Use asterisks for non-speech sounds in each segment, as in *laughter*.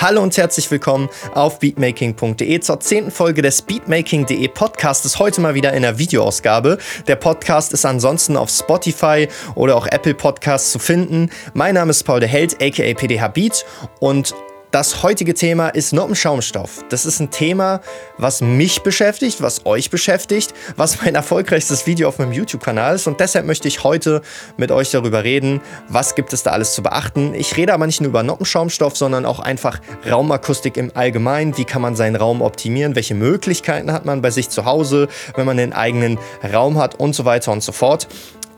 Hallo und herzlich willkommen auf beatmaking.de zur zehnten Folge des Beatmaking.de Podcastes. Heute mal wieder in der Videoausgabe. Der Podcast ist ansonsten auf Spotify oder auch Apple Podcasts zu finden. Mein Name ist Paul der Held, aka PDH Beat und das heutige Thema ist Noppenschaumstoff. Das ist ein Thema, was mich beschäftigt, was euch beschäftigt, was mein *laughs* erfolgreichstes Video auf meinem YouTube-Kanal ist. Und deshalb möchte ich heute mit euch darüber reden, was gibt es da alles zu beachten. Ich rede aber nicht nur über Noppenschaumstoff, sondern auch einfach Raumakustik im Allgemeinen. Wie kann man seinen Raum optimieren? Welche Möglichkeiten hat man bei sich zu Hause, wenn man einen eigenen Raum hat und so weiter und so fort.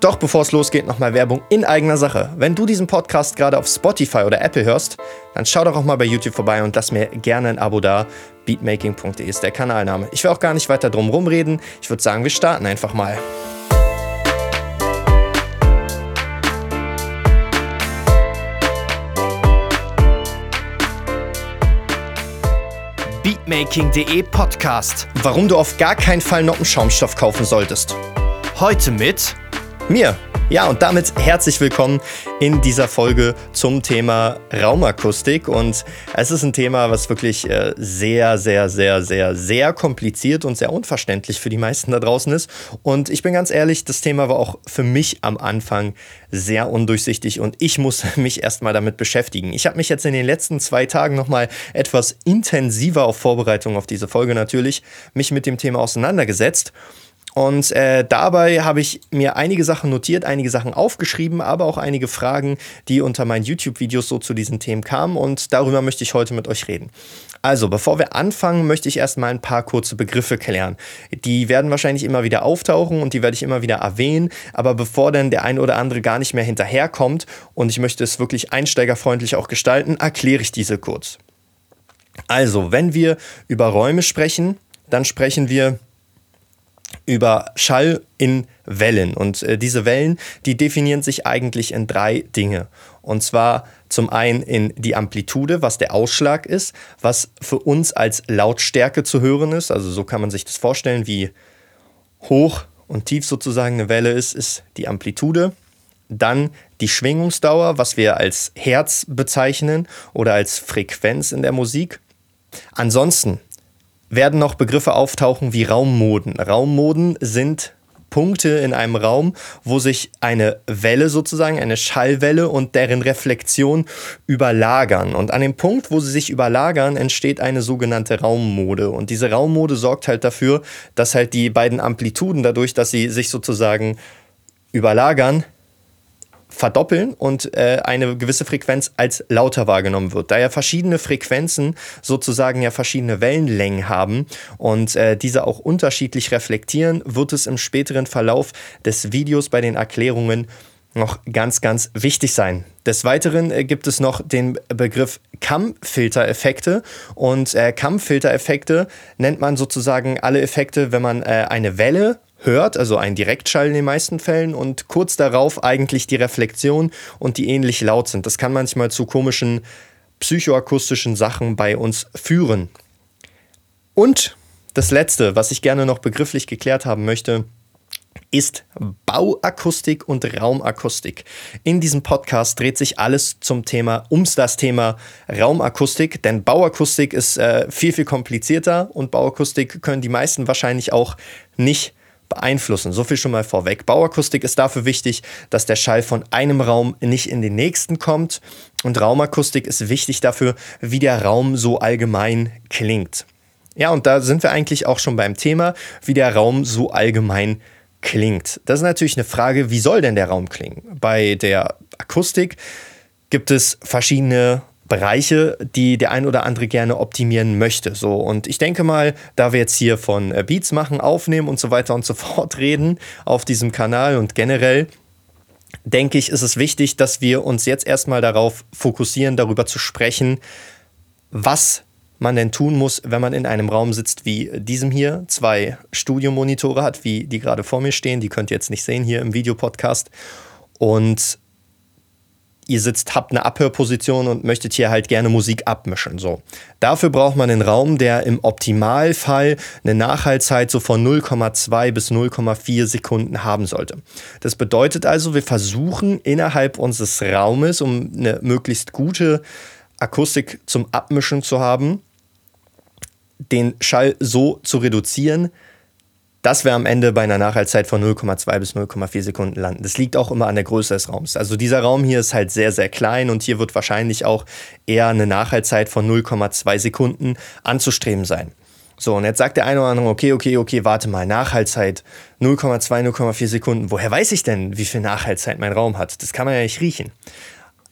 Doch bevor es losgeht, nochmal Werbung in eigener Sache. Wenn du diesen Podcast gerade auf Spotify oder Apple hörst, dann schau doch auch mal bei YouTube vorbei und lass mir gerne ein Abo da. Beatmaking.de ist der Kanalname. Ich will auch gar nicht weiter drum rumreden. Ich würde sagen, wir starten einfach mal. Beatmaking.de Podcast. Warum du auf gar keinen Fall Noppenschaumstoff kaufen solltest. Heute mit mir. Ja, und damit herzlich willkommen in dieser Folge zum Thema Raumakustik. Und es ist ein Thema, was wirklich äh, sehr, sehr, sehr, sehr, sehr kompliziert und sehr unverständlich für die meisten da draußen ist. Und ich bin ganz ehrlich, das Thema war auch für mich am Anfang sehr undurchsichtig und ich musste *laughs* mich erstmal damit beschäftigen. Ich habe mich jetzt in den letzten zwei Tagen nochmal etwas intensiver auf Vorbereitung auf diese Folge natürlich mich mit dem Thema auseinandergesetzt. Und äh, dabei habe ich mir einige Sachen notiert, einige Sachen aufgeschrieben, aber auch einige Fragen, die unter meinen YouTube-Videos so zu diesen Themen kamen. Und darüber möchte ich heute mit euch reden. Also, bevor wir anfangen, möchte ich erstmal ein paar kurze Begriffe klären. Die werden wahrscheinlich immer wieder auftauchen und die werde ich immer wieder erwähnen. Aber bevor dann der eine oder andere gar nicht mehr hinterherkommt und ich möchte es wirklich einsteigerfreundlich auch gestalten, erkläre ich diese kurz. Also, wenn wir über Räume sprechen, dann sprechen wir über Schall in Wellen. Und äh, diese Wellen, die definieren sich eigentlich in drei Dinge. Und zwar zum einen in die Amplitude, was der Ausschlag ist, was für uns als Lautstärke zu hören ist. Also so kann man sich das vorstellen, wie hoch und tief sozusagen eine Welle ist, ist die Amplitude. Dann die Schwingungsdauer, was wir als Herz bezeichnen oder als Frequenz in der Musik. Ansonsten werden noch Begriffe auftauchen wie Raummoden. Raummoden sind Punkte in einem Raum, wo sich eine Welle sozusagen, eine Schallwelle und deren Reflexion überlagern. Und an dem Punkt, wo sie sich überlagern, entsteht eine sogenannte Raummode. Und diese Raummode sorgt halt dafür, dass halt die beiden Amplituden dadurch, dass sie sich sozusagen überlagern, verdoppeln und äh, eine gewisse Frequenz als lauter wahrgenommen wird. Da ja verschiedene Frequenzen sozusagen ja verschiedene Wellenlängen haben und äh, diese auch unterschiedlich reflektieren, wird es im späteren Verlauf des Videos bei den Erklärungen noch ganz, ganz wichtig sein. Des Weiteren äh, gibt es noch den Begriff Kammfiltereffekte und äh, Kammfiltereffekte nennt man sozusagen alle Effekte, wenn man äh, eine Welle hört, also ein Direktschall in den meisten Fällen und kurz darauf eigentlich die Reflexion und die ähnlich laut sind. Das kann manchmal zu komischen psychoakustischen Sachen bei uns führen. Und das Letzte, was ich gerne noch begrifflich geklärt haben möchte, ist Bauakustik und Raumakustik. In diesem Podcast dreht sich alles zum Thema, ums das Thema Raumakustik, denn Bauakustik ist äh, viel, viel komplizierter und Bauakustik können die meisten wahrscheinlich auch nicht beeinflussen. So viel schon mal vorweg. Bauakustik ist dafür wichtig, dass der Schall von einem Raum nicht in den nächsten kommt. Und Raumakustik ist wichtig dafür, wie der Raum so allgemein klingt. Ja, und da sind wir eigentlich auch schon beim Thema, wie der Raum so allgemein klingt. Das ist natürlich eine Frage, wie soll denn der Raum klingen? Bei der Akustik gibt es verschiedene Bereiche, die der ein oder andere gerne optimieren möchte. So, und ich denke mal, da wir jetzt hier von äh, Beats machen, aufnehmen und so weiter und so *laughs* fort reden auf diesem Kanal und generell, denke ich, ist es wichtig, dass wir uns jetzt erstmal darauf fokussieren, darüber zu sprechen, was man denn tun muss, wenn man in einem Raum sitzt wie diesem hier, zwei Studiomonitore hat, wie die gerade vor mir stehen, die könnt ihr jetzt nicht sehen hier im Videopodcast. Und ihr sitzt, habt eine Abhörposition und möchtet hier halt gerne Musik abmischen. So. Dafür braucht man einen Raum, der im Optimalfall eine Nachhaltzeit so von 0,2 bis 0,4 Sekunden haben sollte. Das bedeutet also, wir versuchen innerhalb unseres Raumes, um eine möglichst gute Akustik zum Abmischen zu haben, den Schall so zu reduzieren, dass wir am Ende bei einer Nachhaltzeit von 0,2 bis 0,4 Sekunden landen. Das liegt auch immer an der Größe des Raums. Also dieser Raum hier ist halt sehr, sehr klein und hier wird wahrscheinlich auch eher eine Nachhaltzeit von 0,2 Sekunden anzustreben sein. So, und jetzt sagt der eine oder andere, okay, okay, okay, warte mal, Nachhaltzeit 0,2, 0,4 Sekunden. Woher weiß ich denn, wie viel Nachhaltzeit mein Raum hat? Das kann man ja nicht riechen.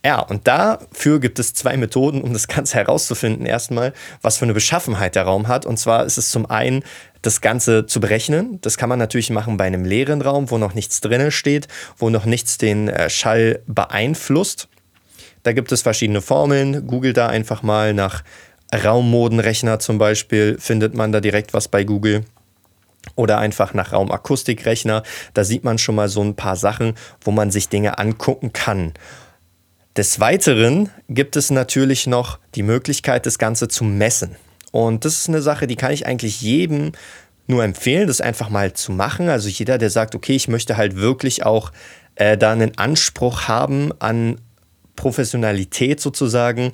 Ja, und dafür gibt es zwei Methoden, um das Ganze *laughs* herauszufinden. Erstmal, was für eine Beschaffenheit der Raum hat. Und zwar ist es zum einen, das Ganze zu berechnen. Das kann man natürlich machen bei einem leeren Raum, wo noch nichts drinnen steht, wo noch nichts den äh, Schall beeinflusst. Da gibt es verschiedene Formeln. Google da einfach mal nach Raummodenrechner zum Beispiel, findet man da direkt was bei Google oder einfach nach Raumakustikrechner. Da sieht man schon mal so ein paar Sachen, wo man sich Dinge angucken kann. Des Weiteren gibt es natürlich noch die Möglichkeit, das Ganze zu messen. Und das ist eine Sache, die kann ich eigentlich jedem nur empfehlen, das einfach mal zu machen. Also jeder, der sagt, okay, ich möchte halt wirklich auch äh, da einen Anspruch haben an Professionalität sozusagen,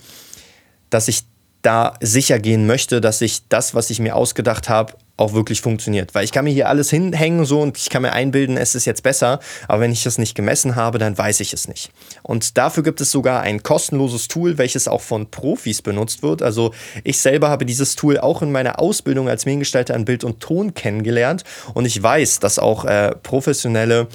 dass ich da sicher gehen möchte, dass ich das, was ich mir ausgedacht habe, auch wirklich funktioniert. Weil ich kann mir hier alles hinhängen so und ich kann mir einbilden, es ist jetzt besser, aber wenn ich das nicht gemessen habe, dann weiß ich es nicht. Und dafür gibt es sogar ein kostenloses Tool, welches auch von Profis benutzt wird. Also ich selber habe dieses Tool auch in meiner Ausbildung als Mediengestalter an Bild und Ton kennengelernt und ich weiß, dass auch äh, professionelle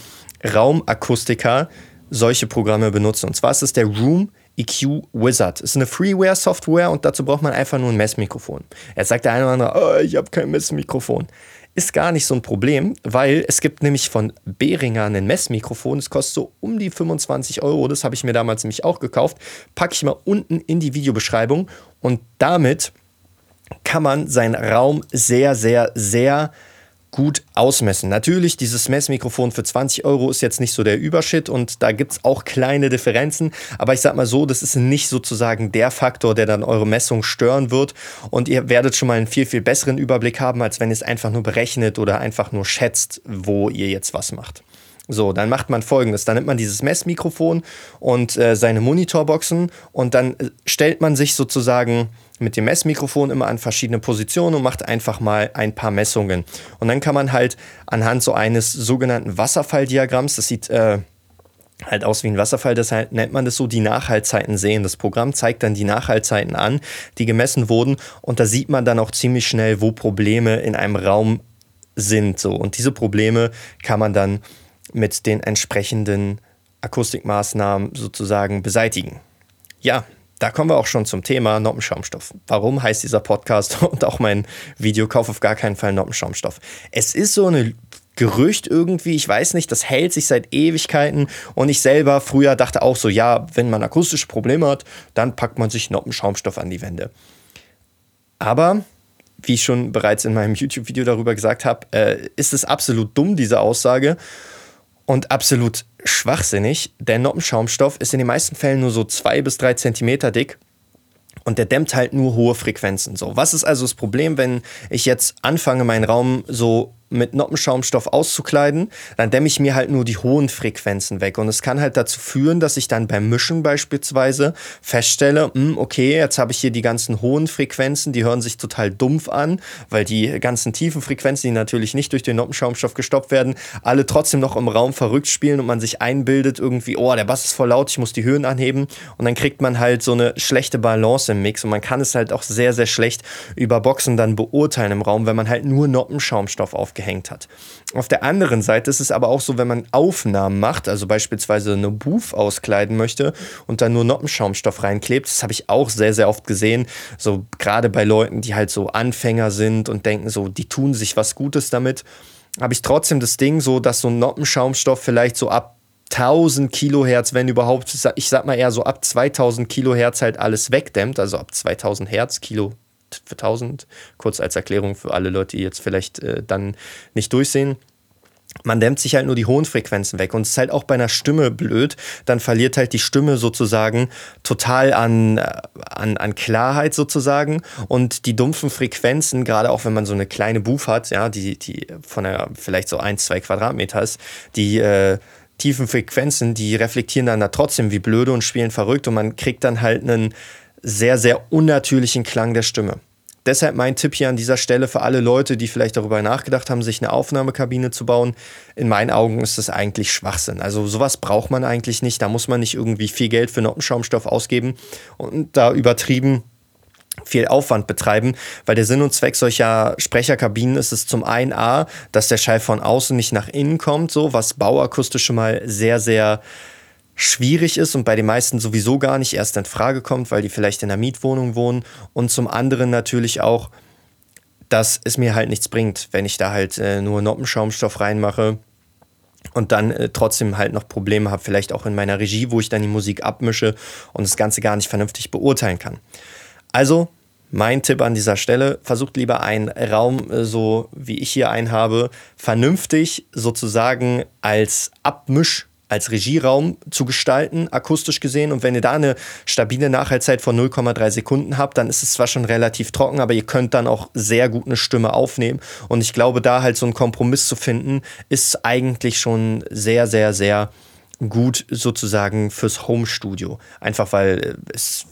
Raumakustiker solche Programme benutzen. Und zwar ist es der Room EQ Wizard. Ist eine Freeware-Software und dazu braucht man einfach nur ein Messmikrofon. Jetzt sagt der eine oder andere, oh, ich habe kein Messmikrofon. Ist gar nicht so ein Problem, weil es gibt nämlich von Behringer ein Messmikrofon. Es kostet so um die 25 Euro. Das habe ich mir damals nämlich auch gekauft. Packe ich mal unten in die Videobeschreibung und damit kann man seinen Raum sehr, sehr, sehr gut ausmessen. Natürlich, dieses Messmikrofon für 20 Euro ist jetzt nicht so der Überschritt und da gibt es auch kleine Differenzen, aber ich sag mal so, das ist nicht sozusagen der Faktor, der dann eure Messung stören wird und ihr werdet schon mal einen viel, viel besseren Überblick haben, als wenn ihr es einfach nur berechnet oder einfach nur schätzt, wo ihr jetzt was macht. So, dann macht man folgendes: Dann nimmt man dieses Messmikrofon und äh, seine Monitorboxen und dann äh, stellt man sich sozusagen mit dem Messmikrofon immer an verschiedene Positionen und macht einfach mal ein paar Messungen. Und dann kann man halt anhand so eines sogenannten Wasserfalldiagramms, das sieht äh, halt aus wie ein Wasserfall, deshalb nennt man das so, die Nachhaltzeiten sehen. Das Programm zeigt dann die Nachhaltzeiten an, die gemessen wurden und da sieht man dann auch ziemlich schnell, wo Probleme in einem Raum sind. So. Und diese Probleme kann man dann mit den entsprechenden Akustikmaßnahmen sozusagen beseitigen. Ja, da kommen wir auch schon zum Thema Noppenschaumstoff. Warum heißt dieser Podcast *laughs* und auch mein Video Kauf auf gar keinen Fall Noppenschaumstoff? Es ist so eine Gerücht irgendwie, ich weiß nicht, das hält sich seit Ewigkeiten und ich selber früher dachte auch so, ja, wenn man akustische Probleme hat, dann packt man sich Noppenschaumstoff an die Wände. Aber wie ich schon bereits in meinem *laughs* YouTube-Video darüber gesagt habe, äh, ist es absolut dumm, diese Aussage und absolut schwachsinnig. Der Noppenschaumstoff ist in den meisten Fällen nur so zwei bis drei Zentimeter dick. Und der dämmt halt nur hohe Frequenzen. So, was ist also das Problem, wenn ich jetzt anfange, meinen Raum so mit Noppenschaumstoff auszukleiden, dann dämme ich mir halt nur die hohen Frequenzen weg. Und es kann halt dazu führen, dass ich dann beim Mischen beispielsweise feststelle, mh, hm, okay, jetzt habe ich hier die ganzen hohen Frequenzen, die hören sich total dumpf an, weil die ganzen tiefen Frequenzen, die natürlich nicht durch den Noppenschaumstoff gestoppt werden, alle trotzdem noch im Raum verrückt spielen und man sich einbildet irgendwie, oh, der Bass ist voll laut, ich muss die Höhen anheben. Und dann kriegt man halt so eine schlechte Balance im Mix und man kann es halt auch sehr, sehr schlecht über Boxen dann beurteilen im Raum, wenn man halt nur Noppenschaumstoff aufgeht aufgehängt hat. Auf der anderen Seite ist es aber auch so, wenn man Aufnahmen macht, also beispielsweise eine Booth auskleiden möchte und dann nur Noppenschaumstoff reinklebt, das habe ich auch sehr, sehr oft gesehen, so gerade bei Leuten, die halt so Anfänger sind und denken so, die tun sich was Gutes damit, habe ich trotzdem das Ding so, dass so ein Noppenschaumstoff vielleicht so ab 1000 Kilohertz, wenn überhaupt, ich sag mal eher so ab 2000 Kilohertz halt alles wegdämmt, also ab 2000 Hertz, Kilo für 1000. Kurz als Erklärung für alle Leute, die jetzt vielleicht äh, dann nicht durchsehen man dämmt sich halt nur die hohen Frequenzen weg. Und es ist halt auch bei einer Stimme blöd. Dann verliert halt die Stimme sozusagen total an, äh, an, an Klarheit sozusagen. Und die dumpfen Frequenzen, gerade auch wenn man so eine kleine Booth hat, ja, die, die von einer vielleicht so ein, zwei Quadratmeter ist, die, äh, tiefen Frequenzen, die reflektieren dann da trotzdem wie blöde und spielen verrückt und man kriegt dann halt einen sehr, sehr unnatürlichen Klang der Stimme. Deshalb mein Tipp hier an dieser Stelle für alle Leute, die vielleicht darüber nachgedacht haben, sich eine Aufnahmekabine zu bauen. In meinen Augen ist das eigentlich Schwachsinn. Also sowas braucht man eigentlich nicht. Da muss man nicht irgendwie viel Geld für Noppenschaumstoff ausgeben und da übertrieben viel Aufwand betreiben, weil der Sinn und Zweck solcher Sprecherkabinen ist es zum einen A, dass der Schall von außen nicht nach innen kommt, so was bauakustisch schon mal sehr, sehr schwierig ist und bei den meisten sowieso gar nicht erst in Frage kommt, weil die vielleicht in einer Mietwohnung wohnen und zum anderen natürlich auch, dass es mir halt nichts bringt, wenn ich da halt äh, nur Noppenschaumstoff reinmache und dann äh, trotzdem halt noch Probleme habe, vielleicht auch in meiner Regie, wo ich dann die Musik abmische und das Ganze gar nicht vernünftig beurteilen kann. Also mein Tipp an dieser Stelle, versucht lieber einen Raum, äh, so wie ich hier einen habe, vernünftig sozusagen als Abmisch als Regieraum zu gestalten, akustisch gesehen. Und wenn ihr da eine stabile Nachhaltzeit von 0,3 Sekunden habt, dann ist es zwar schon relativ trocken, aber ihr könnt dann auch sehr gut eine Stimme aufnehmen. Und ich glaube, da halt so einen Kompromiss zu finden, ist eigentlich schon sehr, sehr, sehr gut sozusagen fürs Home-Studio. Einfach weil es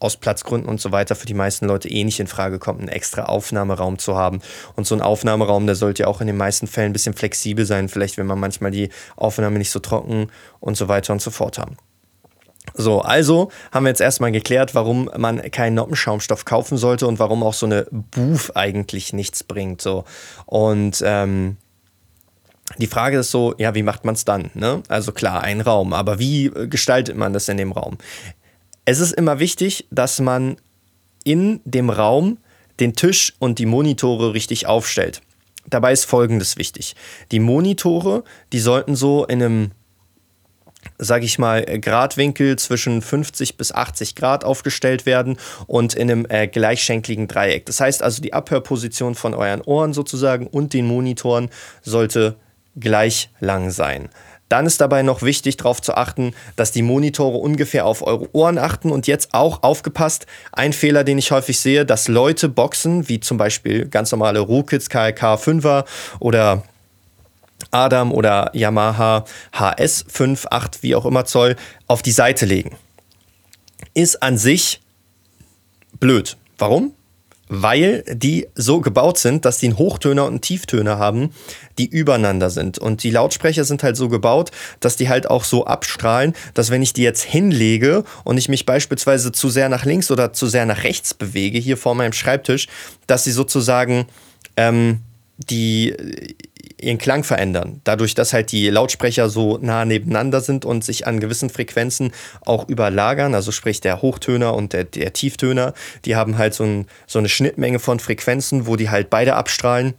aus Platzgründen und so weiter für die meisten Leute eh nicht in Frage kommt, einen extra Aufnahmeraum zu haben. Und so ein Aufnahmeraum, der sollte ja auch in den meisten Fällen ein bisschen flexibel sein, vielleicht wenn man manchmal die Aufnahme nicht so trocken und so weiter und so fort haben. So, also haben wir jetzt erstmal geklärt, warum man keinen Noppenschaumstoff kaufen sollte und warum auch so eine Booth eigentlich nichts bringt. So. Und ähm, die Frage ist so, ja, wie macht man es dann? Ne? Also klar, ein Raum, aber wie gestaltet man das in dem Raum? Es ist immer wichtig, dass man in dem Raum den Tisch und die Monitore richtig aufstellt. Dabei ist Folgendes wichtig. Die Monitore, die sollten so in einem, sage ich mal, Gradwinkel zwischen 50 bis 80 Grad aufgestellt werden und in einem äh, gleichschenkligen Dreieck. Das heißt also, die Abhörposition von euren Ohren sozusagen und den Monitoren sollte gleich lang sein. Dann ist dabei noch wichtig darauf zu achten, dass die Monitore ungefähr auf eure Ohren achten und jetzt auch aufgepasst, ein Fehler, den ich häufig sehe, dass Leute boxen, wie zum Beispiel ganz normale Rokits KLK 5er oder Adam oder Yamaha HS 5, 8, wie auch immer Zoll, auf die Seite legen. Ist an sich blöd. Warum? Weil die so gebaut sind, dass die einen Hochtöner und einen Tieftöner haben, die übereinander sind. Und die Lautsprecher sind halt so gebaut, dass die halt auch so abstrahlen, dass wenn ich die jetzt hinlege und ich mich beispielsweise zu sehr nach links oder zu sehr nach rechts bewege, hier vor meinem Schreibtisch, dass sie sozusagen ähm, die ihren Klang verändern. Dadurch, dass halt die Lautsprecher so nah nebeneinander sind und sich an gewissen Frequenzen auch überlagern, also sprich der Hochtöner und der, der Tieftöner, die haben halt so, ein, so eine Schnittmenge von Frequenzen, wo die halt beide abstrahlen.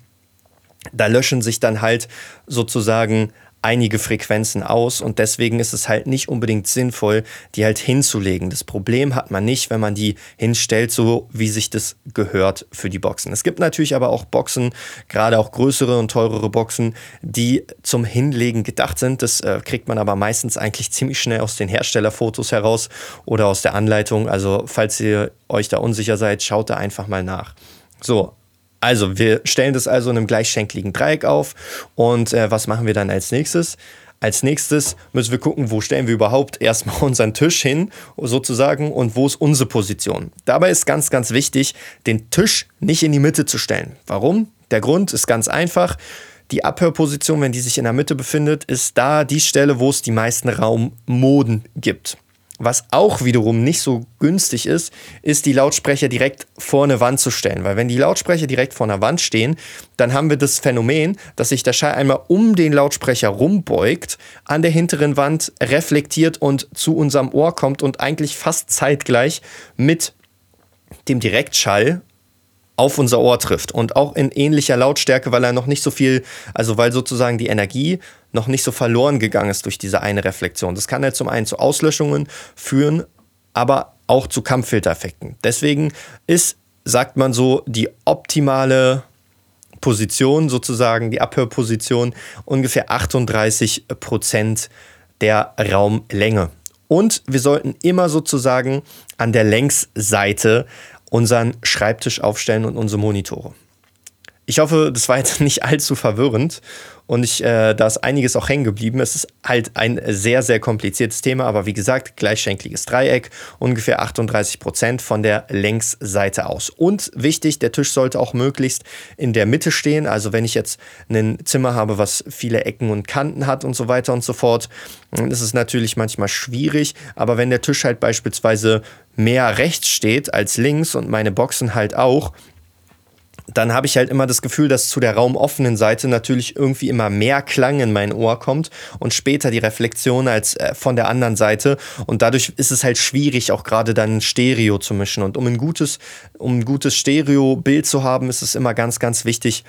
Da löschen sich dann halt sozusagen einige Frequenzen aus und deswegen ist es halt nicht unbedingt sinnvoll, die halt hinzulegen. Das Problem hat man nicht, wenn man die hinstellt, so wie sich das gehört für die Boxen. Es gibt natürlich aber auch Boxen, gerade auch größere und teurere Boxen, die zum Hinlegen gedacht sind. Das äh, kriegt man aber meistens eigentlich ziemlich schnell aus den Herstellerfotos heraus oder aus der Anleitung. Also falls ihr euch da unsicher seid, schaut da einfach mal nach. So, also, wir stellen das also in einem gleichschenkligen Dreieck auf. Und äh, was machen wir dann als nächstes? Als nächstes müssen wir gucken, wo stellen wir überhaupt erstmal *laughs* unseren Tisch hin, sozusagen, und wo ist unsere Position. Dabei ist ganz, ganz wichtig, den Tisch nicht in die Mitte zu stellen. Warum? Der Grund ist ganz einfach. Die Abhörposition, wenn die sich in der Mitte befindet, ist da die Stelle, wo es die meisten Raummoden gibt. Was auch wiederum nicht so günstig ist, ist die Lautsprecher direkt vor eine Wand zu stellen. Weil wenn die Lautsprecher direkt vor einer Wand stehen, dann haben wir das Phänomen, dass sich der Schall einmal um den Lautsprecher rumbeugt, an der hinteren Wand reflektiert und zu unserem Ohr kommt und eigentlich fast zeitgleich mit dem Direktschall auf unser Ohr trifft und auch in ähnlicher Lautstärke, weil er noch nicht so viel, also weil sozusagen die Energie noch nicht so verloren gegangen ist durch diese eine Reflexion. Das kann halt zum einen zu Auslöschungen führen, aber auch zu Kampffiltereffekten. Deswegen ist, sagt man so, die optimale Position, sozusagen die Abhörposition, ungefähr 38 Prozent der Raumlänge. Und wir sollten immer sozusagen an der Längsseite unseren Schreibtisch aufstellen und unsere Monitore. Ich hoffe, das war jetzt *laughs* nicht allzu verwirrend und ich, äh, da ist einiges auch hängen geblieben. Es ist halt ein sehr, sehr kompliziertes Thema, aber wie gesagt, gleichschenkliges Dreieck, ungefähr 38 Prozent von der Längsseite aus. Und wichtig, der Tisch sollte auch möglichst in der Mitte stehen. Also wenn ich jetzt ein Zimmer habe, was viele Ecken und Kanten hat und so weiter und so fort, dann ist es natürlich manchmal schwierig. Aber wenn der Tisch halt beispielsweise mehr rechts steht als links und meine Boxen halt auch, dann habe ich halt immer das Gefühl, dass zu der raumoffenen Seite natürlich irgendwie immer mehr Klang in mein Ohr kommt und später die Reflexion als äh, von der anderen Seite. Und dadurch ist es halt schwierig, auch gerade dann Stereo zu mischen. Und um ein gutes, um ein gutes Stereo-Bild zu haben, ist es immer ganz, ganz wichtig,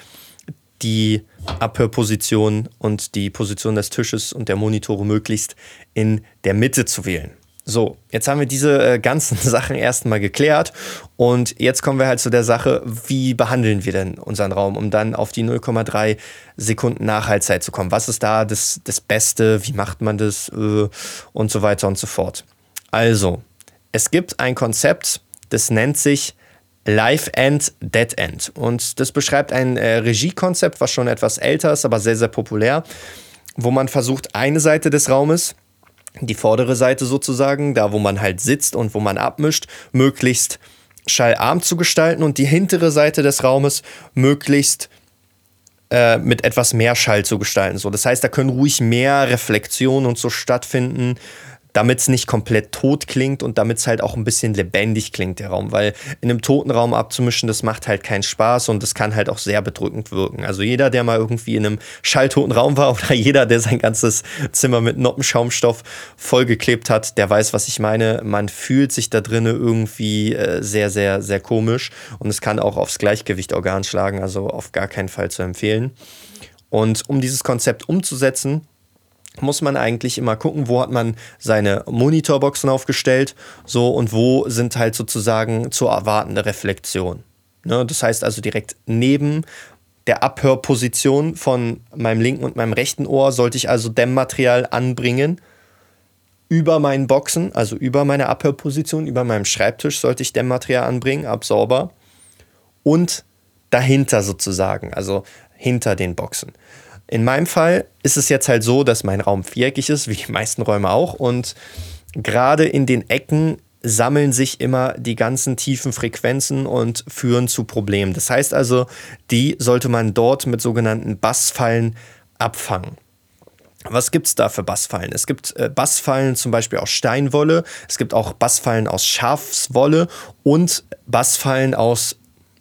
die Abhörposition und die Position des Tisches und der Monitore möglichst in der Mitte zu wählen. So, jetzt haben wir diese äh, ganzen *laughs* Sachen erstmal geklärt und jetzt kommen wir halt zu der Sache, wie behandeln wir denn unseren Raum, um dann auf die 0,3 Sekunden Nachhaltzeit zu kommen. Was ist da das, das Beste? Wie macht man das? Äh, und so weiter und so fort. Also, es gibt ein Konzept, das nennt sich Live End, Dead End. Und das beschreibt ein äh, Regiekonzept, was schon etwas älter ist, aber sehr, sehr populär, wo man versucht, eine Seite des Raumes die vordere Seite sozusagen, da wo man halt sitzt und wo man abmischt, möglichst schallarm zu gestalten und die hintere Seite des Raumes möglichst äh, mit etwas mehr Schall zu gestalten. So, das heißt, da können ruhig mehr Reflexionen und so stattfinden damit es nicht komplett tot klingt und damit es halt auch ein bisschen lebendig klingt, der Raum. Weil in einem toten Raum abzumischen, das macht halt keinen Spaß und das kann halt auch sehr bedrückend wirken. Also jeder, der mal irgendwie in einem schalltoten Raum war *laughs* oder jeder, der sein ganzes Zimmer mit Noppenschaumstoff vollgeklebt hat, der weiß, was ich meine. Man fühlt sich da drinnen irgendwie äh, sehr, sehr, sehr komisch und es kann auch aufs Gleichgewichtorgan schlagen, also auf gar keinen Fall zu empfehlen. Und um dieses Konzept umzusetzen, muss man eigentlich immer gucken, wo hat man seine Monitorboxen aufgestellt, so und wo sind halt sozusagen zu erwartende Reflexionen. Ne, das heißt also direkt neben der Abhörposition von meinem linken und meinem rechten Ohr sollte ich also Dämmmaterial anbringen. Über meinen Boxen, also über meine Abhörposition, über meinem Schreibtisch sollte ich Dämmmaterial anbringen, Absorber. Und dahinter sozusagen, also hinter den Boxen. In meinem Fall ist es jetzt halt so, dass mein Raum viereckig ist, wie die meisten Räume auch. Und gerade in den Ecken sammeln sich immer die ganzen tiefen Frequenzen und führen zu Problemen. Das heißt also, die sollte man dort mit sogenannten Bassfallen abfangen. Was gibt es da für Bassfallen? Es gibt äh, Bassfallen zum Beispiel aus Steinwolle, es gibt auch Bassfallen aus Schafswolle und Bassfallen aus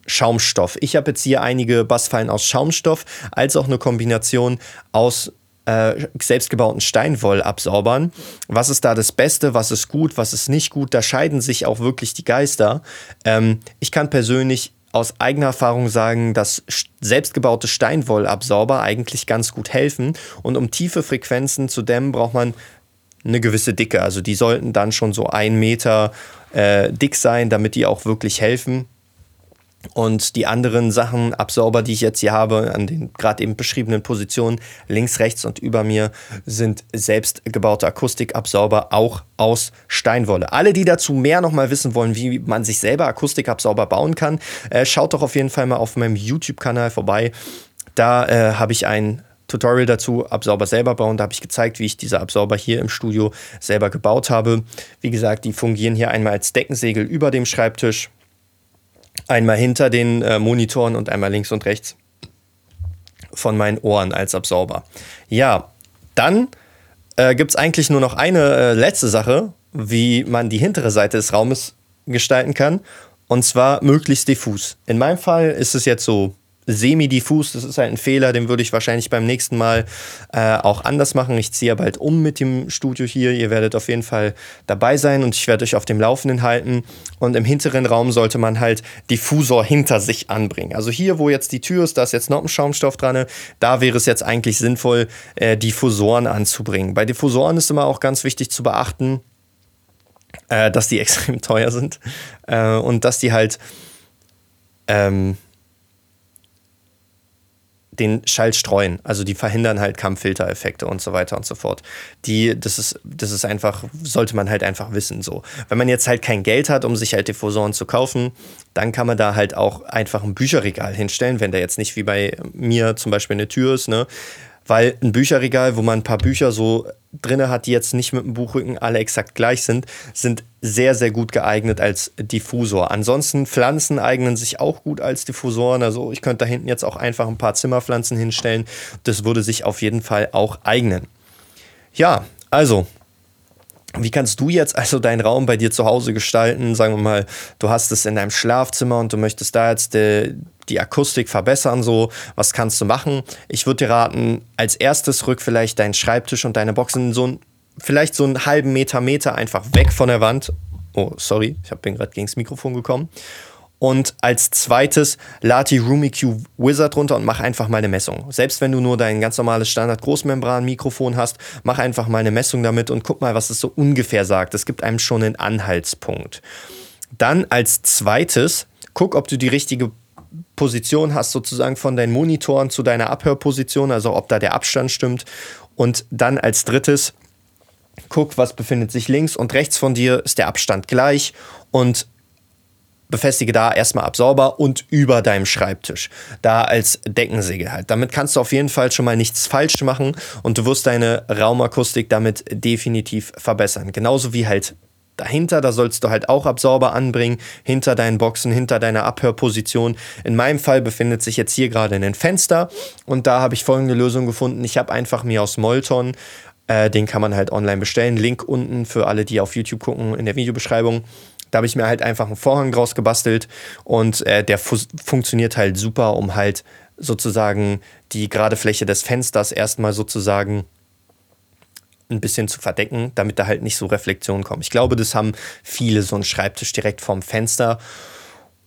Schaumstoff. Ich habe jetzt hier einige Bassfallen aus Schaumstoff, als auch eine Kombination aus äh, selbstgebauten Steinwollabsorbern. Was ist da das Beste, was ist gut, was ist nicht gut? Da scheiden sich auch wirklich die Geister. Ähm, ich kann persönlich aus eigener Erfahrung sagen, dass selbstgebaute Steinwollabsorber eigentlich ganz gut helfen. Und um tiefe Frequenzen zu dämmen, braucht man eine gewisse Dicke. Also die sollten dann schon so ein Meter äh, dick sein, damit die auch wirklich helfen. Und die anderen Sachen, Absorber, die ich jetzt hier habe, an den gerade eben beschriebenen Positionen, links, rechts und über mir, sind selbstgebaute Akustikabsorber, auch aus Steinwolle. Alle, die dazu mehr nochmal wissen wollen, wie man sich selber Akustikabsorber bauen kann, äh, schaut doch auf jeden Fall mal auf meinem YouTube-Kanal vorbei. Da äh, habe ich ein Tutorial dazu, Absorber selber bauen. Da habe ich gezeigt, wie ich diese Absorber hier im Studio selber gebaut habe. Wie gesagt, die fungieren hier einmal als Deckensegel über dem Schreibtisch Einmal hinter den äh, Monitoren und einmal links und rechts von meinen Ohren als Absorber. Ja, dann äh, gibt es eigentlich nur noch eine äh, letzte Sache, wie man die hintere Seite des Raumes gestalten kann. Und zwar möglichst diffus. In meinem Fall ist es jetzt so semi-diffus. Das ist halt ein Fehler, den würde ich wahrscheinlich beim nächsten Mal äh, auch anders machen. Ich ziehe bald um mit dem Studio hier. Ihr werdet auf jeden Fall dabei sein und ich werde euch auf dem Laufenden halten. Und im hinteren Raum sollte man halt Diffusor hinter sich anbringen. Also hier, wo jetzt die Tür ist, da ist jetzt noch ein Schaumstoff dran. Da wäre es jetzt eigentlich sinnvoll, äh, Diffusoren anzubringen. Bei Diffusoren ist immer auch ganz wichtig zu beachten, äh, dass die *laughs* extrem teuer sind äh, und dass die halt ähm, den Schall streuen. Also die verhindern halt Kampffiltereffekte und so weiter und so fort. Die, das ist, das ist einfach, sollte man halt einfach wissen. So. Wenn man jetzt halt kein Geld hat, um sich halt Diffusoren zu kaufen, dann kann man da halt auch einfach ein Bücherregal hinstellen, wenn da jetzt nicht wie bei mir zum Beispiel eine Tür ist, ne? Weil ein Bücherregal, wo man ein paar Bücher so drinne hat, die jetzt nicht mit dem Buchrücken alle exakt gleich sind, sind sehr, sehr gut geeignet als Diffusor. Ansonsten Pflanzen eignen sich auch gut als Diffusoren. Also ich könnte da hinten jetzt auch einfach ein paar Zimmerpflanzen hinstellen. Das würde sich auf jeden Fall auch eignen. Ja, also wie kannst du jetzt also deinen Raum bei dir zu Hause gestalten? Sagen wir mal, du hast es in deinem Schlafzimmer und du möchtest da jetzt die, die Akustik verbessern, so, was kannst du machen? Ich würde dir raten, als erstes rück vielleicht deinen Schreibtisch und deine Boxen so ein, vielleicht so einen halben Meter, Meter einfach weg von der Wand. Oh, sorry, ich bin gerade gegen das Mikrofon gekommen. Und als zweites lad die RoomIQ Wizard runter und mach einfach mal eine Messung. Selbst wenn du nur dein ganz normales Standard Großmembran-Mikrofon hast, mach einfach mal eine Messung damit und guck mal, was es so ungefähr sagt. Es gibt einem schon einen Anhaltspunkt. Dann als zweites, guck, ob du die richtige Position hast, sozusagen von deinen Monitoren zu deiner Abhörposition, also ob da der Abstand stimmt. Und dann als drittes, guck, was befindet sich links und rechts von dir, ist der Abstand gleich und befestige da erstmal Absorber und über deinem Schreibtisch. Da als Deckensäge halt. Damit kannst du auf jeden Fall schon mal nichts falsch machen und du wirst deine Raumakustik damit definitiv verbessern. Genauso wie halt dahinter, da sollst du halt auch Absorber anbringen, hinter deinen Boxen, hinter deiner Abhörposition. In meinem Fall befindet sich jetzt hier gerade ein Fenster und da habe ich folgende Lösung gefunden. Ich habe einfach mir aus Molton, äh, den kann man halt online bestellen, Link unten für alle, die auf YouTube gucken, in der Videobeschreibung da habe ich mir halt einfach einen Vorhang draus gebastelt und äh, der fu funktioniert halt super, um halt sozusagen die gerade Fläche des Fensters erstmal sozusagen ein bisschen zu verdecken, damit da halt nicht so Reflexionen kommen. Ich glaube, das haben viele so einen Schreibtisch direkt vorm Fenster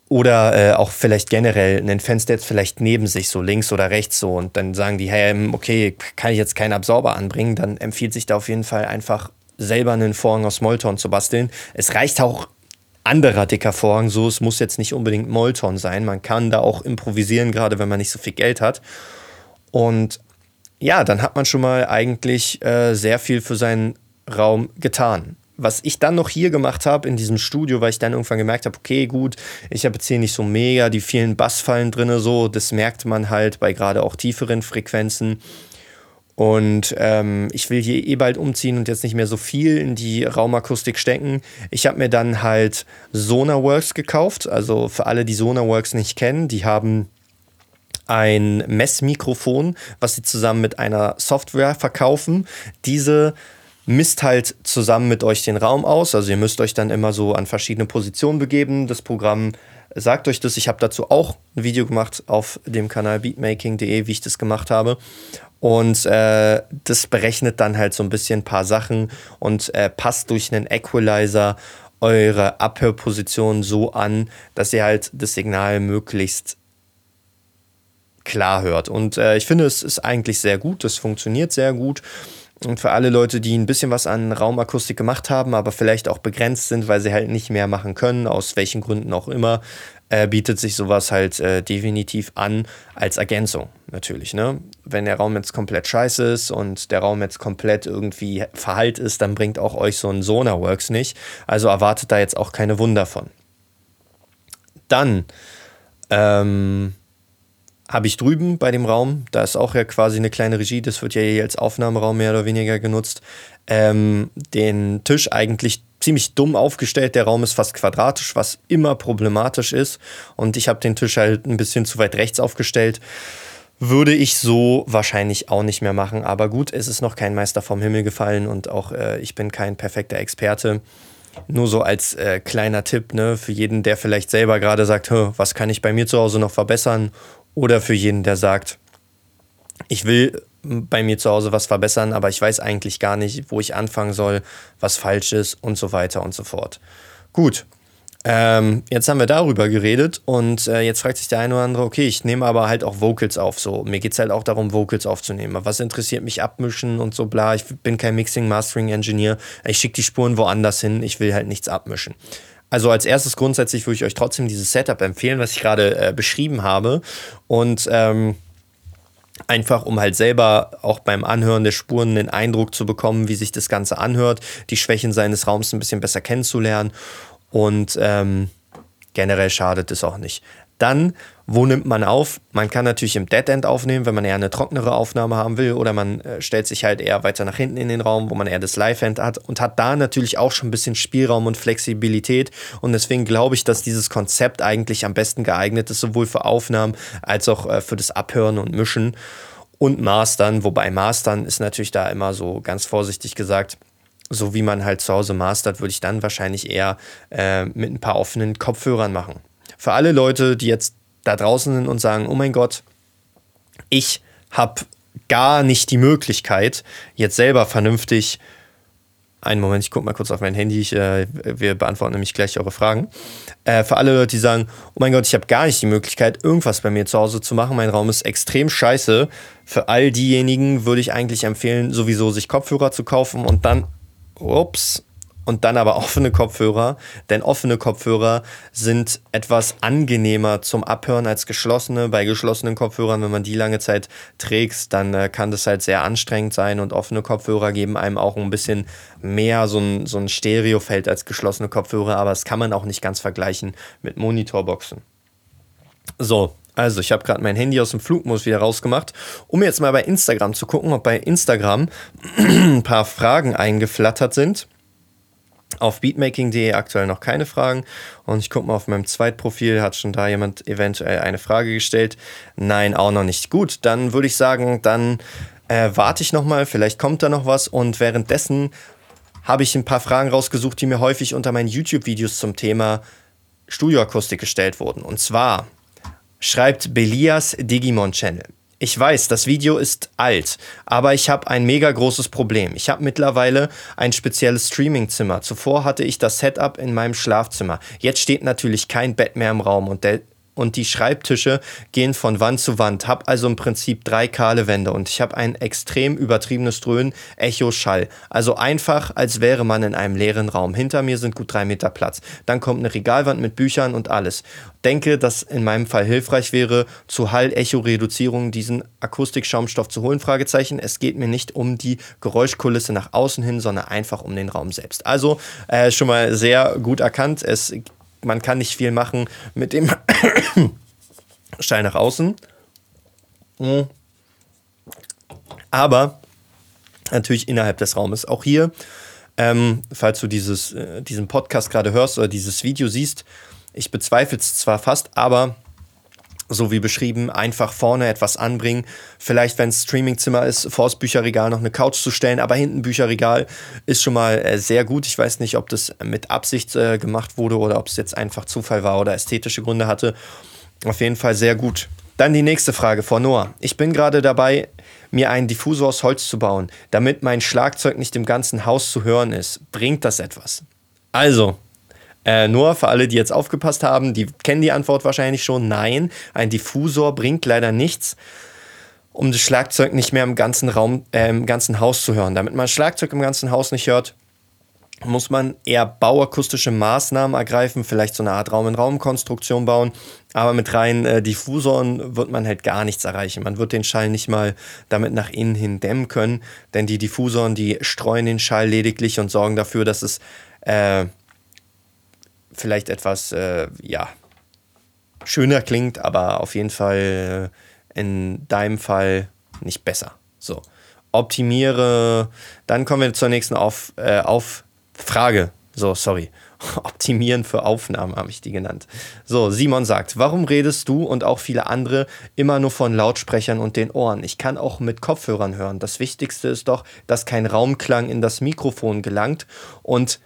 oder äh, auch vielleicht generell ein Fenster jetzt vielleicht neben sich, so links oder rechts so und dann sagen die, hey, okay, kann ich jetzt keinen Absorber anbringen, dann empfiehlt sich da auf jeden Fall einfach selber einen Vorhang aus Molton zu basteln. Es reicht auch anderer dicker Vorhang. So, es muss jetzt nicht unbedingt Molton sein. Man kann da auch improvisieren, gerade wenn man nicht so viel Geld hat. Und ja, dann hat man schon mal eigentlich äh, sehr viel für seinen Raum getan. Was ich dann noch hier gemacht habe in diesem Studio, weil ich dann irgendwann gemerkt habe, okay, gut, ich habe jetzt hier nicht so mega die vielen Bassfallen drin, so, das merkt man halt bei gerade auch tieferen Frequenzen. Und ähm, ich will hier eh bald umziehen und jetzt nicht mehr so viel in die Raumakustik stecken. Ich habe mir dann halt Sonarworks gekauft. Also für alle, die Sonarworks nicht kennen, die haben ein Messmikrofon, was sie zusammen mit einer Software verkaufen. Diese misst halt zusammen mit euch den Raum aus. Also ihr müsst euch dann immer so an verschiedene Positionen begeben. Das Programm sagt euch das. Ich habe dazu auch ein Video gemacht auf dem Kanal beatmaking.de, wie ich das gemacht habe. Und äh, das berechnet dann halt so ein bisschen ein paar Sachen und äh, passt durch einen Equalizer eure Abhörposition so an, dass ihr halt das Signal möglichst klar hört. Und äh, ich finde, es ist eigentlich sehr gut, es funktioniert sehr gut. Und für alle Leute, die ein bisschen was an Raumakustik gemacht haben, aber vielleicht auch begrenzt sind, weil sie halt nicht mehr machen können, aus welchen Gründen auch immer, äh, bietet sich sowas halt äh, definitiv an als Ergänzung natürlich. Ne? Wenn der Raum jetzt komplett scheiße ist und der Raum jetzt komplett irgendwie verhallt ist, dann bringt auch euch so ein Sonarworks nicht. Also erwartet da jetzt auch keine Wunder von. Dann ähm, habe ich drüben bei dem Raum, da ist auch ja quasi eine kleine Regie, das wird ja hier als Aufnahmeraum mehr oder weniger genutzt, ähm, den Tisch eigentlich ziemlich dumm aufgestellt. Der Raum ist fast quadratisch, was immer problematisch ist. Und ich habe den Tisch halt ein bisschen zu weit rechts aufgestellt. Würde ich so wahrscheinlich auch nicht mehr machen. Aber gut, es ist noch kein Meister vom Himmel gefallen und auch äh, ich bin kein perfekter Experte. Nur so als äh, kleiner Tipp ne, für jeden, der vielleicht selber gerade sagt, was kann ich bei mir zu Hause noch verbessern? Oder für jeden, der sagt, ich will bei mir zu Hause was verbessern, aber ich weiß eigentlich gar nicht, wo ich anfangen soll, was falsch ist und so weiter und so fort. Gut, ähm, jetzt haben wir darüber geredet und äh, jetzt fragt sich der eine oder andere, okay, ich nehme aber halt auch Vocals auf. So, mir geht es halt auch darum, Vocals aufzunehmen. Was interessiert mich abmischen und so bla. Ich bin kein Mixing, Mastering Engineer. Ich schicke die Spuren woanders hin. Ich will halt nichts abmischen. Also als erstes grundsätzlich würde ich euch trotzdem dieses Setup empfehlen, was ich gerade äh, beschrieben habe. Und ähm, Einfach um halt selber auch beim Anhören der Spuren den Eindruck zu bekommen, wie sich das Ganze anhört, die Schwächen seines Raums ein bisschen besser kennenzulernen. Und ähm, generell schadet es auch nicht. Dann, wo nimmt man auf? Man kann natürlich im Dead End aufnehmen, wenn man eher eine trocknere Aufnahme haben will, oder man äh, stellt sich halt eher weiter nach hinten in den Raum, wo man eher das Live-End hat und hat da natürlich auch schon ein bisschen Spielraum und Flexibilität. Und deswegen glaube ich, dass dieses Konzept eigentlich am besten geeignet ist, sowohl für Aufnahmen als auch äh, für das Abhören und Mischen und Mastern. Wobei Mastern ist natürlich da immer so ganz vorsichtig gesagt so wie man halt zu Hause mastert, würde ich dann wahrscheinlich eher äh, mit ein paar offenen Kopfhörern machen für alle Leute, die jetzt da draußen sind und sagen, oh mein Gott, ich habe gar nicht die Möglichkeit, jetzt selber vernünftig einen Moment, ich gucke mal kurz auf mein Handy. Ich, äh, wir beantworten nämlich gleich eure Fragen. Äh, für alle Leute, die sagen, oh mein Gott, ich habe gar nicht die Möglichkeit, irgendwas bei mir zu Hause zu machen. Mein Raum ist extrem scheiße. Für all diejenigen würde ich eigentlich empfehlen, sowieso sich Kopfhörer zu kaufen und dann, ups, und dann aber *laughs* offene Kopfhörer, denn offene Kopfhörer sind etwas angenehmer zum Abhören als geschlossene. Bei geschlossenen Kopfhörern, wenn man die lange Zeit trägt, dann äh, kann das halt sehr anstrengend sein und offene Kopfhörer geben einem auch ein bisschen mehr so ein, so ein Stereofeld als geschlossene Kopfhörer, aber das kann man auch nicht ganz vergleichen mit Monitorboxen. So, also, ich habe gerade mein Handy aus dem Flugmodus wieder rausgemacht, um jetzt mal bei Instagram zu gucken, ob bei Instagram *clears throat* ein paar Fragen eingeflattert sind. Auf beatmaking.de aktuell noch keine Fragen. Und ich gucke mal auf meinem Zweitprofil, hat schon da jemand eventuell eine Frage gestellt? Nein, auch noch nicht. Gut, dann würde ich sagen, dann äh, warte ich nochmal, vielleicht kommt da noch was. Und währenddessen habe ich ein paar Fragen rausgesucht, die mir häufig unter meinen YouTube-Videos zum Thema Studioakustik gestellt wurden. Und zwar schreibt Belias Digimon Channel. Ich weiß, das Video ist alt, aber ich habe ein mega großes Problem. Ich habe mittlerweile ein spezielles Streamingzimmer. Zuvor hatte ich das Setup in meinem Schlafzimmer. Jetzt steht natürlich kein Bett mehr im Raum und der und die Schreibtische gehen von Wand zu Wand. Hab also im Prinzip drei kahle Wände und ich habe ein extrem übertriebenes Dröhnen, Echo, Schall. Also einfach, als wäre man in einem leeren Raum. Hinter mir sind gut drei Meter Platz. Dann kommt eine Regalwand mit Büchern und alles. Denke, dass in meinem Fall hilfreich wäre, zu Hall-Echo-Reduzierung diesen Akustikschaumstoff zu holen? Fragezeichen. Es geht mir nicht um die Geräuschkulisse nach außen hin, sondern einfach um den Raum selbst. Also äh, schon mal sehr gut erkannt. Es man kann nicht viel machen mit dem *coughs* Stein nach außen. Hm. Aber natürlich innerhalb des Raumes. Auch hier, ähm, falls du dieses, äh, diesen Podcast gerade hörst oder dieses Video siehst, ich bezweifle es zwar fast, aber so wie beschrieben, einfach vorne etwas anbringen. Vielleicht, wenn es Streamingzimmer ist, vor das Bücherregal noch eine Couch zu stellen, aber hinten Bücherregal ist schon mal äh, sehr gut. Ich weiß nicht, ob das mit Absicht äh, gemacht wurde oder ob es jetzt einfach Zufall war oder ästhetische Gründe hatte. Auf jeden Fall sehr gut. Dann die nächste Frage von Noah. Ich bin gerade dabei, mir einen Diffusor aus Holz zu bauen, damit mein Schlagzeug nicht im ganzen Haus zu hören ist. Bringt das etwas? Also, äh, nur für alle, die jetzt aufgepasst haben, die kennen die Antwort wahrscheinlich schon. Nein, ein Diffusor bringt leider nichts, um das Schlagzeug nicht mehr im ganzen Raum, äh, im ganzen Haus zu hören. Damit man Schlagzeug im ganzen Haus nicht hört, muss man eher bauakustische Maßnahmen ergreifen, vielleicht so eine Art Raum-in-Raum-Konstruktion bauen. Aber mit reinen äh, Diffusoren wird man halt gar nichts erreichen. Man wird den Schall nicht mal damit nach innen hin dämmen können, denn die Diffusoren, die streuen den Schall lediglich und sorgen dafür, dass es äh, vielleicht etwas, äh, ja, schöner klingt, aber auf jeden Fall äh, in deinem Fall nicht besser. So. Optimiere, dann kommen wir zur nächsten auf, äh, auf Frage. So, sorry. *laughs* Optimieren für Aufnahmen habe ich die genannt. So, Simon sagt, warum redest du und auch viele andere immer nur von Lautsprechern und den Ohren? Ich kann auch mit Kopfhörern hören. Das Wichtigste ist doch, dass kein Raumklang in das Mikrofon gelangt und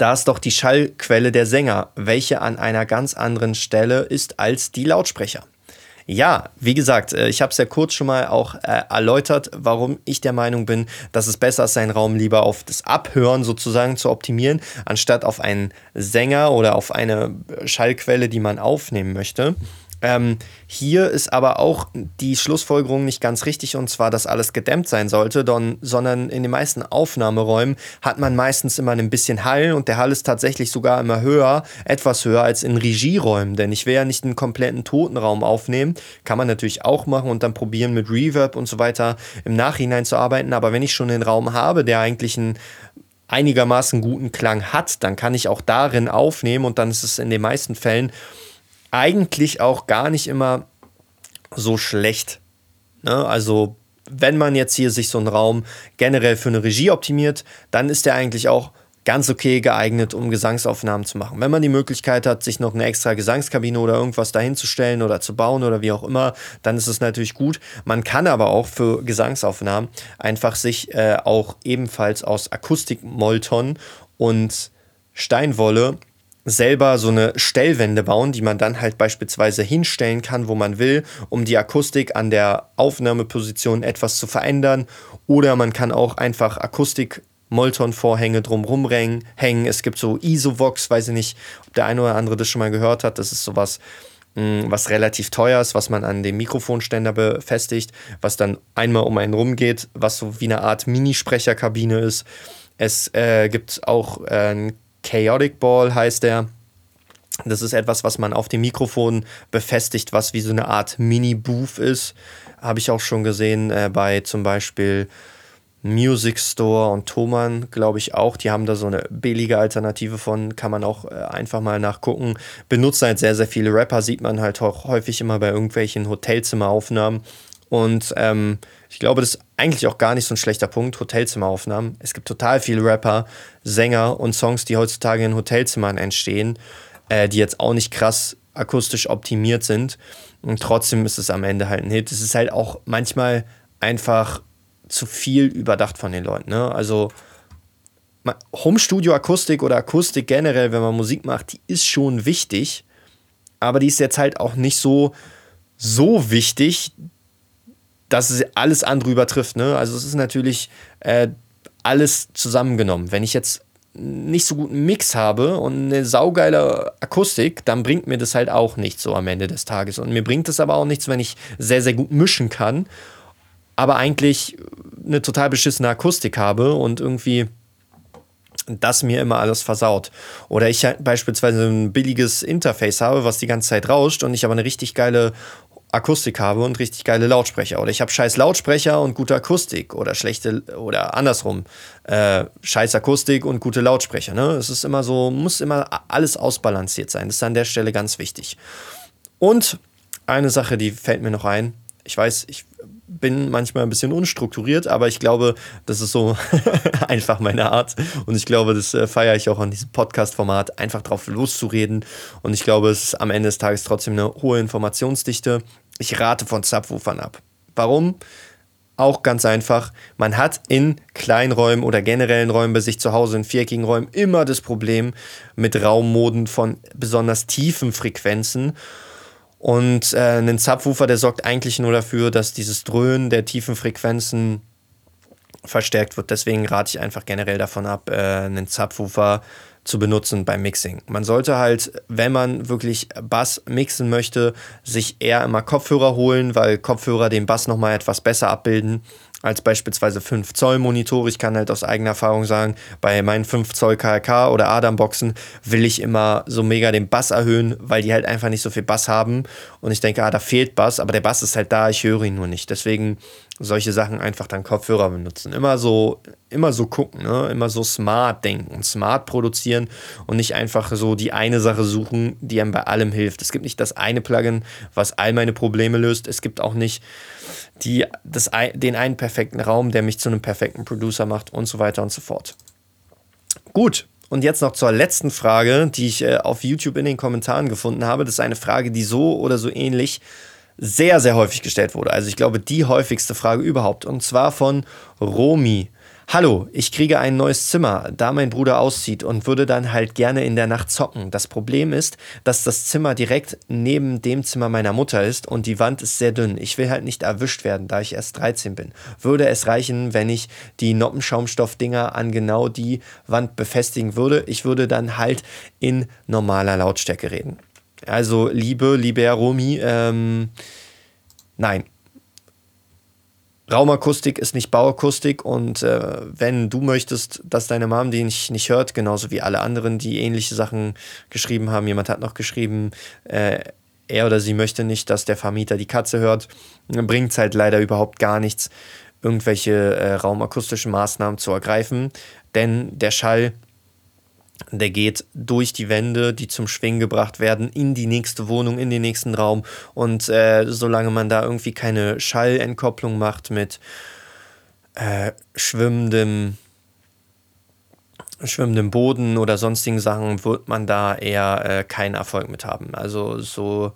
da ist doch die Schallquelle der Sänger, welche an einer ganz anderen Stelle ist als die Lautsprecher. Ja, wie gesagt, äh, ich habe es ja kurz schon mal auch äh, erläutert, warum ich der Meinung bin, dass es besser ist, seinen Raum lieber auf das Abhören sozusagen zu optimieren, anstatt auf einen Sänger oder auf eine Schallquelle, die man aufnehmen möchte. Ähm, hier ist aber auch die Schlussfolgerung nicht ganz richtig und zwar, dass alles gedämmt sein sollte, don, sondern in den meisten Aufnahmeräumen hat man meistens immer ein bisschen Hall und der Hall ist tatsächlich sogar immer höher, etwas höher als in Regieräumen, denn ich will ja nicht einen kompletten Totenraum aufnehmen, kann man natürlich auch machen und dann probieren mit Reverb und so weiter im Nachhinein zu arbeiten, aber wenn ich schon einen Raum habe, der eigentlich einen einigermaßen guten Klang hat, dann kann ich auch darin aufnehmen und dann ist es in den meisten Fällen eigentlich auch gar nicht immer so schlecht. Ne? Also wenn man jetzt hier sich so einen Raum generell für eine Regie optimiert, dann ist der eigentlich auch ganz okay geeignet, um Gesangsaufnahmen zu machen. Wenn man die Möglichkeit hat, sich noch eine extra Gesangskabine oder irgendwas dahinzustellen oder zu bauen oder wie auch immer, dann ist es natürlich gut. Man kann aber auch für Gesangsaufnahmen einfach sich äh, auch ebenfalls aus Akustikmolton und Steinwolle selber so eine Stellwände bauen, die man dann halt beispielsweise hinstellen kann, wo man will, um die Akustik an der Aufnahmeposition etwas zu verändern. Oder man kann auch einfach Akustik Molton-Vorhänge drumrum hängen. Es gibt so Isovox, weiß ich nicht, ob der eine oder andere das schon mal gehört hat. Das ist sowas, mm, was relativ teuer ist, was man an dem Mikrofonständer befestigt, was dann einmal um einen rumgeht, was so wie eine Art Minisprecherkabine ist. Es äh, gibt auch äh, Chaotic Ball heißt der. Das ist etwas, was man auf dem Mikrofon befestigt, was wie so eine Art Mini-Booth ist. Habe ich auch schon gesehen äh, bei zum Beispiel Music Store und Thomann, glaube ich auch. Die haben da so eine billige Alternative von, kann man auch äh, einfach mal nachgucken. Benutzen halt sehr, sehr viele Rapper, sieht man halt auch häufig immer bei irgendwelchen Hotelzimmeraufnahmen. Und ähm, ich glaube, das ist eigentlich auch gar nicht so ein schlechter Punkt, Hotelzimmeraufnahmen. Es gibt total viele Rapper, Sänger und Songs, die heutzutage in Hotelzimmern entstehen, äh, die jetzt auch nicht krass akustisch optimiert sind. Und trotzdem ist es am Ende halt ein Hit. Es ist halt auch manchmal einfach zu viel überdacht von den Leuten. Ne? Also Home-Studio-Akustik oder Akustik generell, wenn man Musik macht, die ist schon wichtig, aber die ist jetzt halt auch nicht so, so wichtig, dass es alles andere übertrifft. Ne? Also es ist natürlich äh, alles zusammengenommen. Wenn ich jetzt nicht so guten Mix habe und eine saugeile Akustik, dann bringt mir das halt auch nichts so am Ende des Tages. Und mir bringt es aber auch nichts, wenn ich sehr, sehr gut mischen kann, aber eigentlich eine total beschissene Akustik habe und irgendwie das mir immer alles versaut. Oder ich halt beispielsweise ein billiges Interface habe, was die ganze Zeit rauscht und ich aber eine richtig geile Akustik habe und richtig geile Lautsprecher. Oder ich habe scheiß Lautsprecher und gute Akustik. Oder schlechte, oder andersrum, äh, scheiß Akustik und gute Lautsprecher. Ne? Es ist immer so, muss immer alles ausbalanciert sein. Das ist an der Stelle ganz wichtig. Und eine Sache, die fällt mir noch ein. Ich weiß, ich bin manchmal ein bisschen unstrukturiert, aber ich glaube, das ist so *laughs* einfach meine Art. Und ich glaube, das äh, feiere ich auch an diesem Podcast-Format, einfach drauf loszureden. Und ich glaube, es ist am Ende des Tages trotzdem eine hohe Informationsdichte. Ich rate von Subwoofern ab. Warum? Auch ganz einfach. Man hat in Kleinräumen oder generellen Räumen bei sich zu Hause, in viereckigen Räumen, immer das Problem mit Raummoden von besonders tiefen Frequenzen. Und äh, ein Subwoofer, der sorgt eigentlich nur dafür, dass dieses Dröhnen der tiefen Frequenzen verstärkt wird. Deswegen rate ich einfach generell davon ab, äh, einen Subwoofer zu benutzen beim Mixing. Man sollte halt, wenn man wirklich Bass mixen möchte, sich eher immer Kopfhörer holen, weil Kopfhörer den Bass nochmal etwas besser abbilden als beispielsweise 5 Zoll Monitore. Ich kann halt aus eigener Erfahrung sagen, bei meinen 5 Zoll KRK oder Adam Boxen will ich immer so mega den Bass erhöhen, weil die halt einfach nicht so viel Bass haben. Und ich denke, ah, da fehlt Bass, aber der Bass ist halt da, ich höre ihn nur nicht. Deswegen solche Sachen einfach dann Kopfhörer benutzen. Immer so, immer so gucken, ne? immer so smart denken, smart produzieren und nicht einfach so die eine Sache suchen, die einem bei allem hilft. Es gibt nicht das eine Plugin, was all meine Probleme löst. Es gibt auch nicht die, das, den einen perfekten Raum, der mich zu einem perfekten Producer macht und so weiter und so fort. Gut, und jetzt noch zur letzten Frage, die ich äh, auf YouTube in den Kommentaren gefunden habe. Das ist eine Frage, die so oder so ähnlich sehr, sehr häufig gestellt wurde. Also ich glaube, die häufigste Frage überhaupt. Und zwar von Romi. Hallo, ich kriege ein neues Zimmer, da mein Bruder auszieht und würde dann halt gerne in der Nacht zocken. Das Problem ist, dass das Zimmer direkt neben dem Zimmer meiner Mutter ist und die Wand ist sehr dünn. Ich will halt nicht erwischt werden, da ich erst 13 bin. Würde es reichen, wenn ich die Noppenschaumstoffdinger an genau die Wand befestigen würde? Ich würde dann halt in normaler Lautstärke reden. Also, liebe, liebe Romi, ähm, nein. Raumakustik ist nicht Bauakustik und äh, wenn du möchtest, dass deine Mom die nicht, nicht hört, genauso wie alle anderen, die ähnliche Sachen geschrieben haben, jemand hat noch geschrieben, äh, er oder sie möchte nicht, dass der Vermieter die Katze hört, bringt es halt leider überhaupt gar nichts, irgendwelche äh, raumakustischen Maßnahmen zu ergreifen, denn der Schall der geht durch die Wände, die zum Schwingen gebracht werden, in die nächste Wohnung, in den nächsten Raum. Und äh, solange man da irgendwie keine Schallentkopplung macht mit äh, schwimmendem, schwimmendem Boden oder sonstigen Sachen, wird man da eher äh, keinen Erfolg mit haben. Also so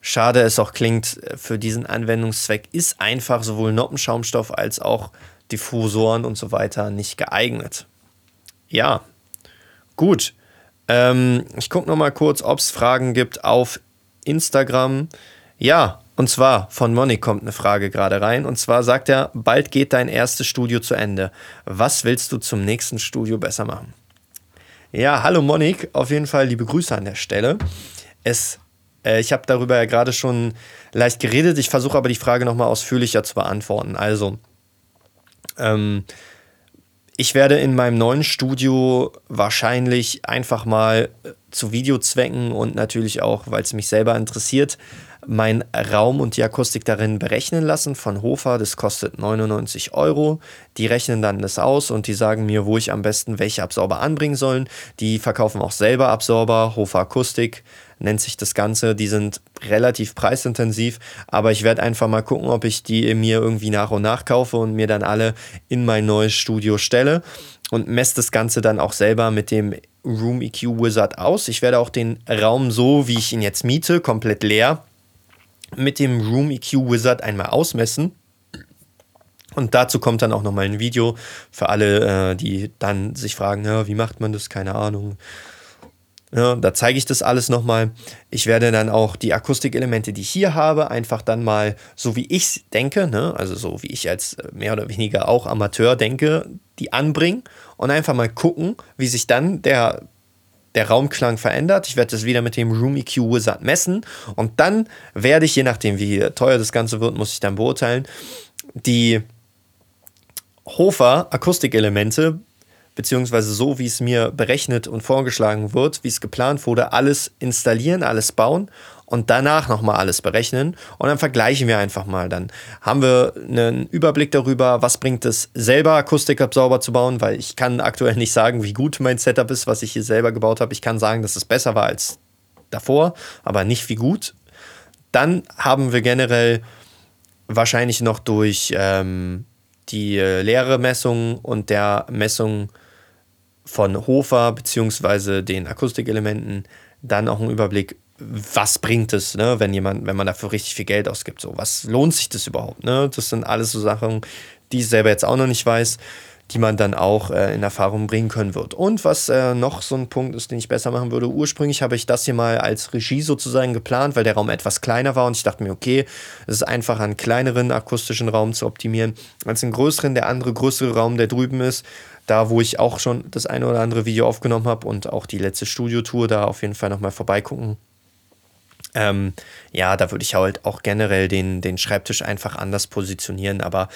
schade es auch klingt, für diesen Anwendungszweck ist einfach sowohl Noppenschaumstoff als auch Diffusoren und so weiter nicht geeignet. Ja, Gut. Ähm, ich gucke noch mal kurz, ob es Fragen gibt auf Instagram. Ja, und zwar von Moni kommt eine Frage gerade rein. Und zwar sagt er, bald geht dein erstes Studio zu Ende. Was willst du zum nächsten Studio besser machen? Ja, hallo Monik, auf jeden Fall liebe Grüße an der Stelle. Es, äh, ich habe darüber ja gerade schon leicht geredet. Ich versuche aber die Frage nochmal ausführlicher zu beantworten. Also, ähm, ich werde in meinem neuen Studio wahrscheinlich einfach mal zu Videozwecken und natürlich auch, weil es mich selber interessiert, meinen Raum und die Akustik darin berechnen lassen von Hofer. Das kostet 99 Euro. Die rechnen dann das aus und die sagen mir, wo ich am besten welche Absorber anbringen sollen. Die verkaufen auch selber Absorber, Hofer Akustik nennt sich das Ganze. Die sind relativ preisintensiv, aber ich werde einfach mal gucken, ob ich die mir irgendwie nach und nach kaufe und mir dann alle in mein neues Studio stelle und messe das Ganze dann auch selber mit dem Room EQ Wizard aus. Ich werde auch den Raum so, wie ich ihn jetzt miete, komplett leer mit dem Room EQ Wizard einmal ausmessen. Und dazu kommt dann auch nochmal ein Video für alle, äh, die dann sich fragen, ja, wie macht man das? Keine Ahnung. Ja, da zeige ich das alles nochmal. Ich werde dann auch die Akustikelemente, die ich hier habe, einfach dann mal, so wie ich denke, ne? also so wie ich als äh, mehr oder weniger auch Amateur denke, die anbringen und einfach mal gucken, wie sich dann der, der Raumklang verändert. Ich werde das wieder mit dem Room EQ Wizard messen und dann werde ich, je nachdem wie teuer das Ganze wird, muss ich dann beurteilen, die Hofer Akustikelemente beziehungsweise so, wie es mir berechnet und vorgeschlagen wird, wie es geplant wurde, alles installieren, alles bauen und danach nochmal alles berechnen und dann vergleichen wir einfach mal. Dann haben wir einen Überblick darüber, was bringt es selber, Akustikabsorber zu bauen, weil ich kann aktuell nicht sagen, wie gut mein Setup ist, was ich hier selber gebaut habe. Ich kann sagen, dass es besser war als davor, aber nicht wie gut. Dann haben wir generell wahrscheinlich noch durch ähm, die äh, leere Messung und der Messung von Hofer beziehungsweise den Akustikelementen dann auch einen Überblick, was bringt es, ne, wenn jemand, wenn man dafür richtig viel Geld ausgibt, so was lohnt sich das überhaupt, ne? Das sind alles so Sachen, die ich selber jetzt auch noch nicht weiß, die man dann auch äh, in Erfahrung bringen können wird. Und was äh, noch so ein Punkt ist, den ich besser machen würde, ursprünglich habe ich das hier mal als Regie sozusagen geplant, weil der Raum etwas kleiner war und ich dachte mir, okay, es ist einfach einen kleineren akustischen Raum zu optimieren als einen größeren. Der andere größere Raum, der drüben ist, da wo ich auch schon das eine oder andere Video aufgenommen habe und auch die letzte Studiotour da auf jeden Fall nochmal vorbeigucken. Ähm, ja, da würde ich halt auch generell den, den Schreibtisch einfach anders positionieren. Aber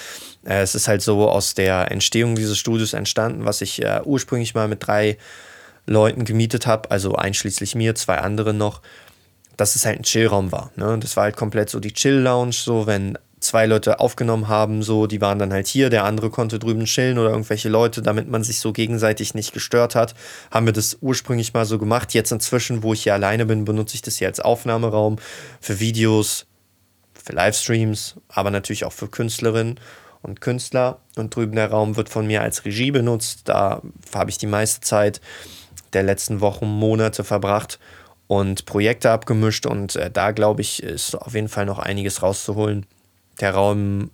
äh, es ist halt so aus der Entstehung dieses Studios entstanden, was ich äh, ursprünglich mal mit drei Leuten gemietet habe, also einschließlich mir, zwei andere noch, dass es halt ein Chillraum war. Ne? Das war halt komplett so die Chill-Lounge, so wenn zwei Leute aufgenommen haben, so, die waren dann halt hier, der andere konnte drüben chillen oder irgendwelche Leute, damit man sich so gegenseitig nicht gestört hat, haben wir das ursprünglich mal so gemacht. Jetzt inzwischen, wo ich hier alleine bin, benutze ich das hier als Aufnahmeraum für Videos, für Livestreams, aber natürlich auch für Künstlerinnen und Künstler. Und drüben der Raum wird von mir als Regie benutzt. Da habe ich die meiste Zeit der letzten Wochen, Monate verbracht und Projekte abgemischt und äh, da glaube ich, ist auf jeden Fall noch einiges rauszuholen der Raum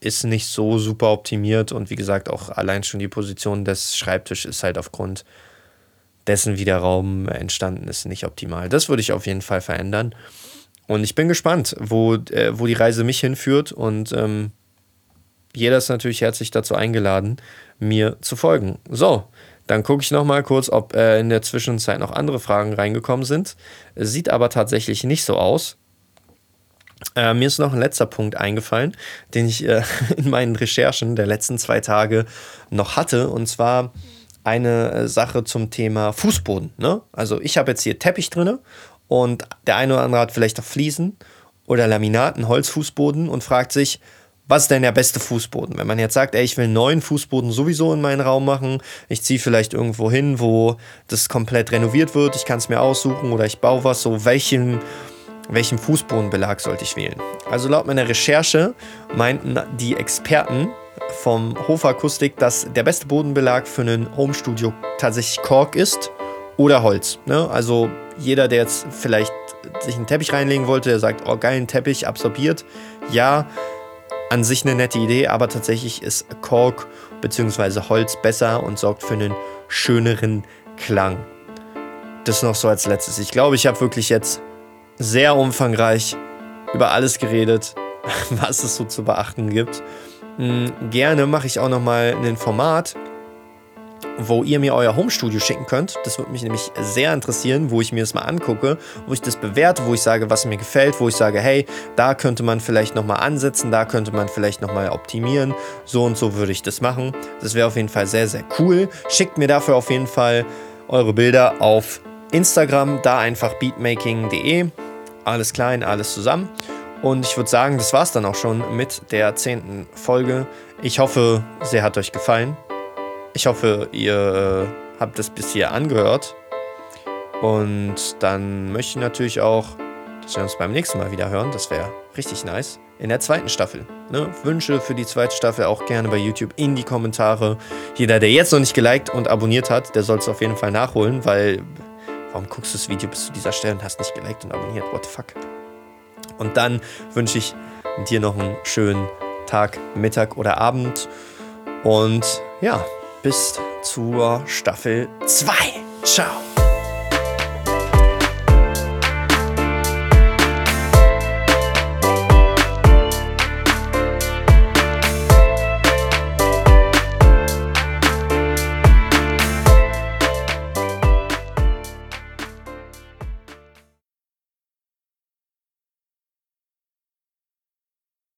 ist nicht so super optimiert und wie gesagt, auch allein schon die Position des Schreibtisches ist halt aufgrund dessen, wie der Raum entstanden ist, nicht optimal. Das würde ich auf jeden Fall verändern. Und ich bin gespannt, wo, äh, wo die Reise mich hinführt. Und ähm, jeder ist natürlich herzlich dazu eingeladen, mir zu folgen. So, Dann gucke ich nochmal kurz, ob äh, in der Zwischenzeit noch andere Fragen reingekommen sind. Sieht aber tatsächlich nicht so aus. Äh, mir ist noch ein letzter Punkt eingefallen, den ich äh, *laughs* in meinen Recherchen der letzten zwei Tage noch hatte. Und zwar eine äh, Sache zum Thema Fußboden. Ne? Also ich habe jetzt hier Teppich drin und der eine oder andere hat vielleicht auch Fliesen oder Laminat, einen Holzfußboden und fragt sich, was ist denn der beste Fußboden? Wenn man jetzt sagt, ey, ich will einen neuen Fußboden sowieso in meinen Raum machen, ich ziehe vielleicht irgendwo hin, wo das komplett renoviert wird, ich kann es mir aussuchen oder ich baue was, so welchen, welchen Fußbodenbelag sollte ich wählen? Also laut meiner Recherche meinten die Experten vom Hofakustik, dass der beste Bodenbelag für ein Homestudio tatsächlich Kork ist oder Holz. Ne? Also jeder, der jetzt vielleicht sich einen Teppich reinlegen wollte, der sagt, oh geil, ein Teppich absorbiert, ja, an sich eine nette Idee, aber tatsächlich ist Kork bzw. Holz besser und sorgt für einen schöneren Klang. Das noch so als letztes. Ich glaube, ich habe wirklich jetzt sehr umfangreich über alles geredet, *laughs* was es so zu beachten gibt. Hm, gerne mache ich auch noch mal ein Format, wo ihr mir euer Homestudio schicken könnt. Das würde mich nämlich sehr interessieren, wo ich mir das mal angucke, wo ich das bewerte, wo ich sage, was mir gefällt, wo ich sage, hey, da könnte man vielleicht nochmal ansetzen, da könnte man vielleicht nochmal optimieren. So und so würde ich das machen. Das wäre auf jeden Fall sehr, sehr cool. Schickt mir dafür auf jeden Fall eure Bilder auf Instagram, da einfach beatmaking.de. Alles klein, alles zusammen. Und ich würde sagen, das war es dann auch schon mit der zehnten Folge. Ich hoffe, sie hat euch gefallen. Ich hoffe, ihr äh, habt es bis hier angehört. Und dann möchte ich natürlich auch, dass wir uns beim nächsten Mal wieder hören. Das wäre richtig nice. In der zweiten Staffel. Ne? Wünsche für die zweite Staffel auch gerne bei YouTube in die Kommentare. Jeder, der jetzt noch nicht geliked und abonniert hat, der soll es auf jeden Fall nachholen, weil warum guckst du das Video bis zu dieser Stelle und hast nicht geliked und abonniert? What the fuck? Und dann wünsche ich dir noch einen schönen Tag, Mittag oder Abend. Und ja, bis zur Staffel 2. Ciao.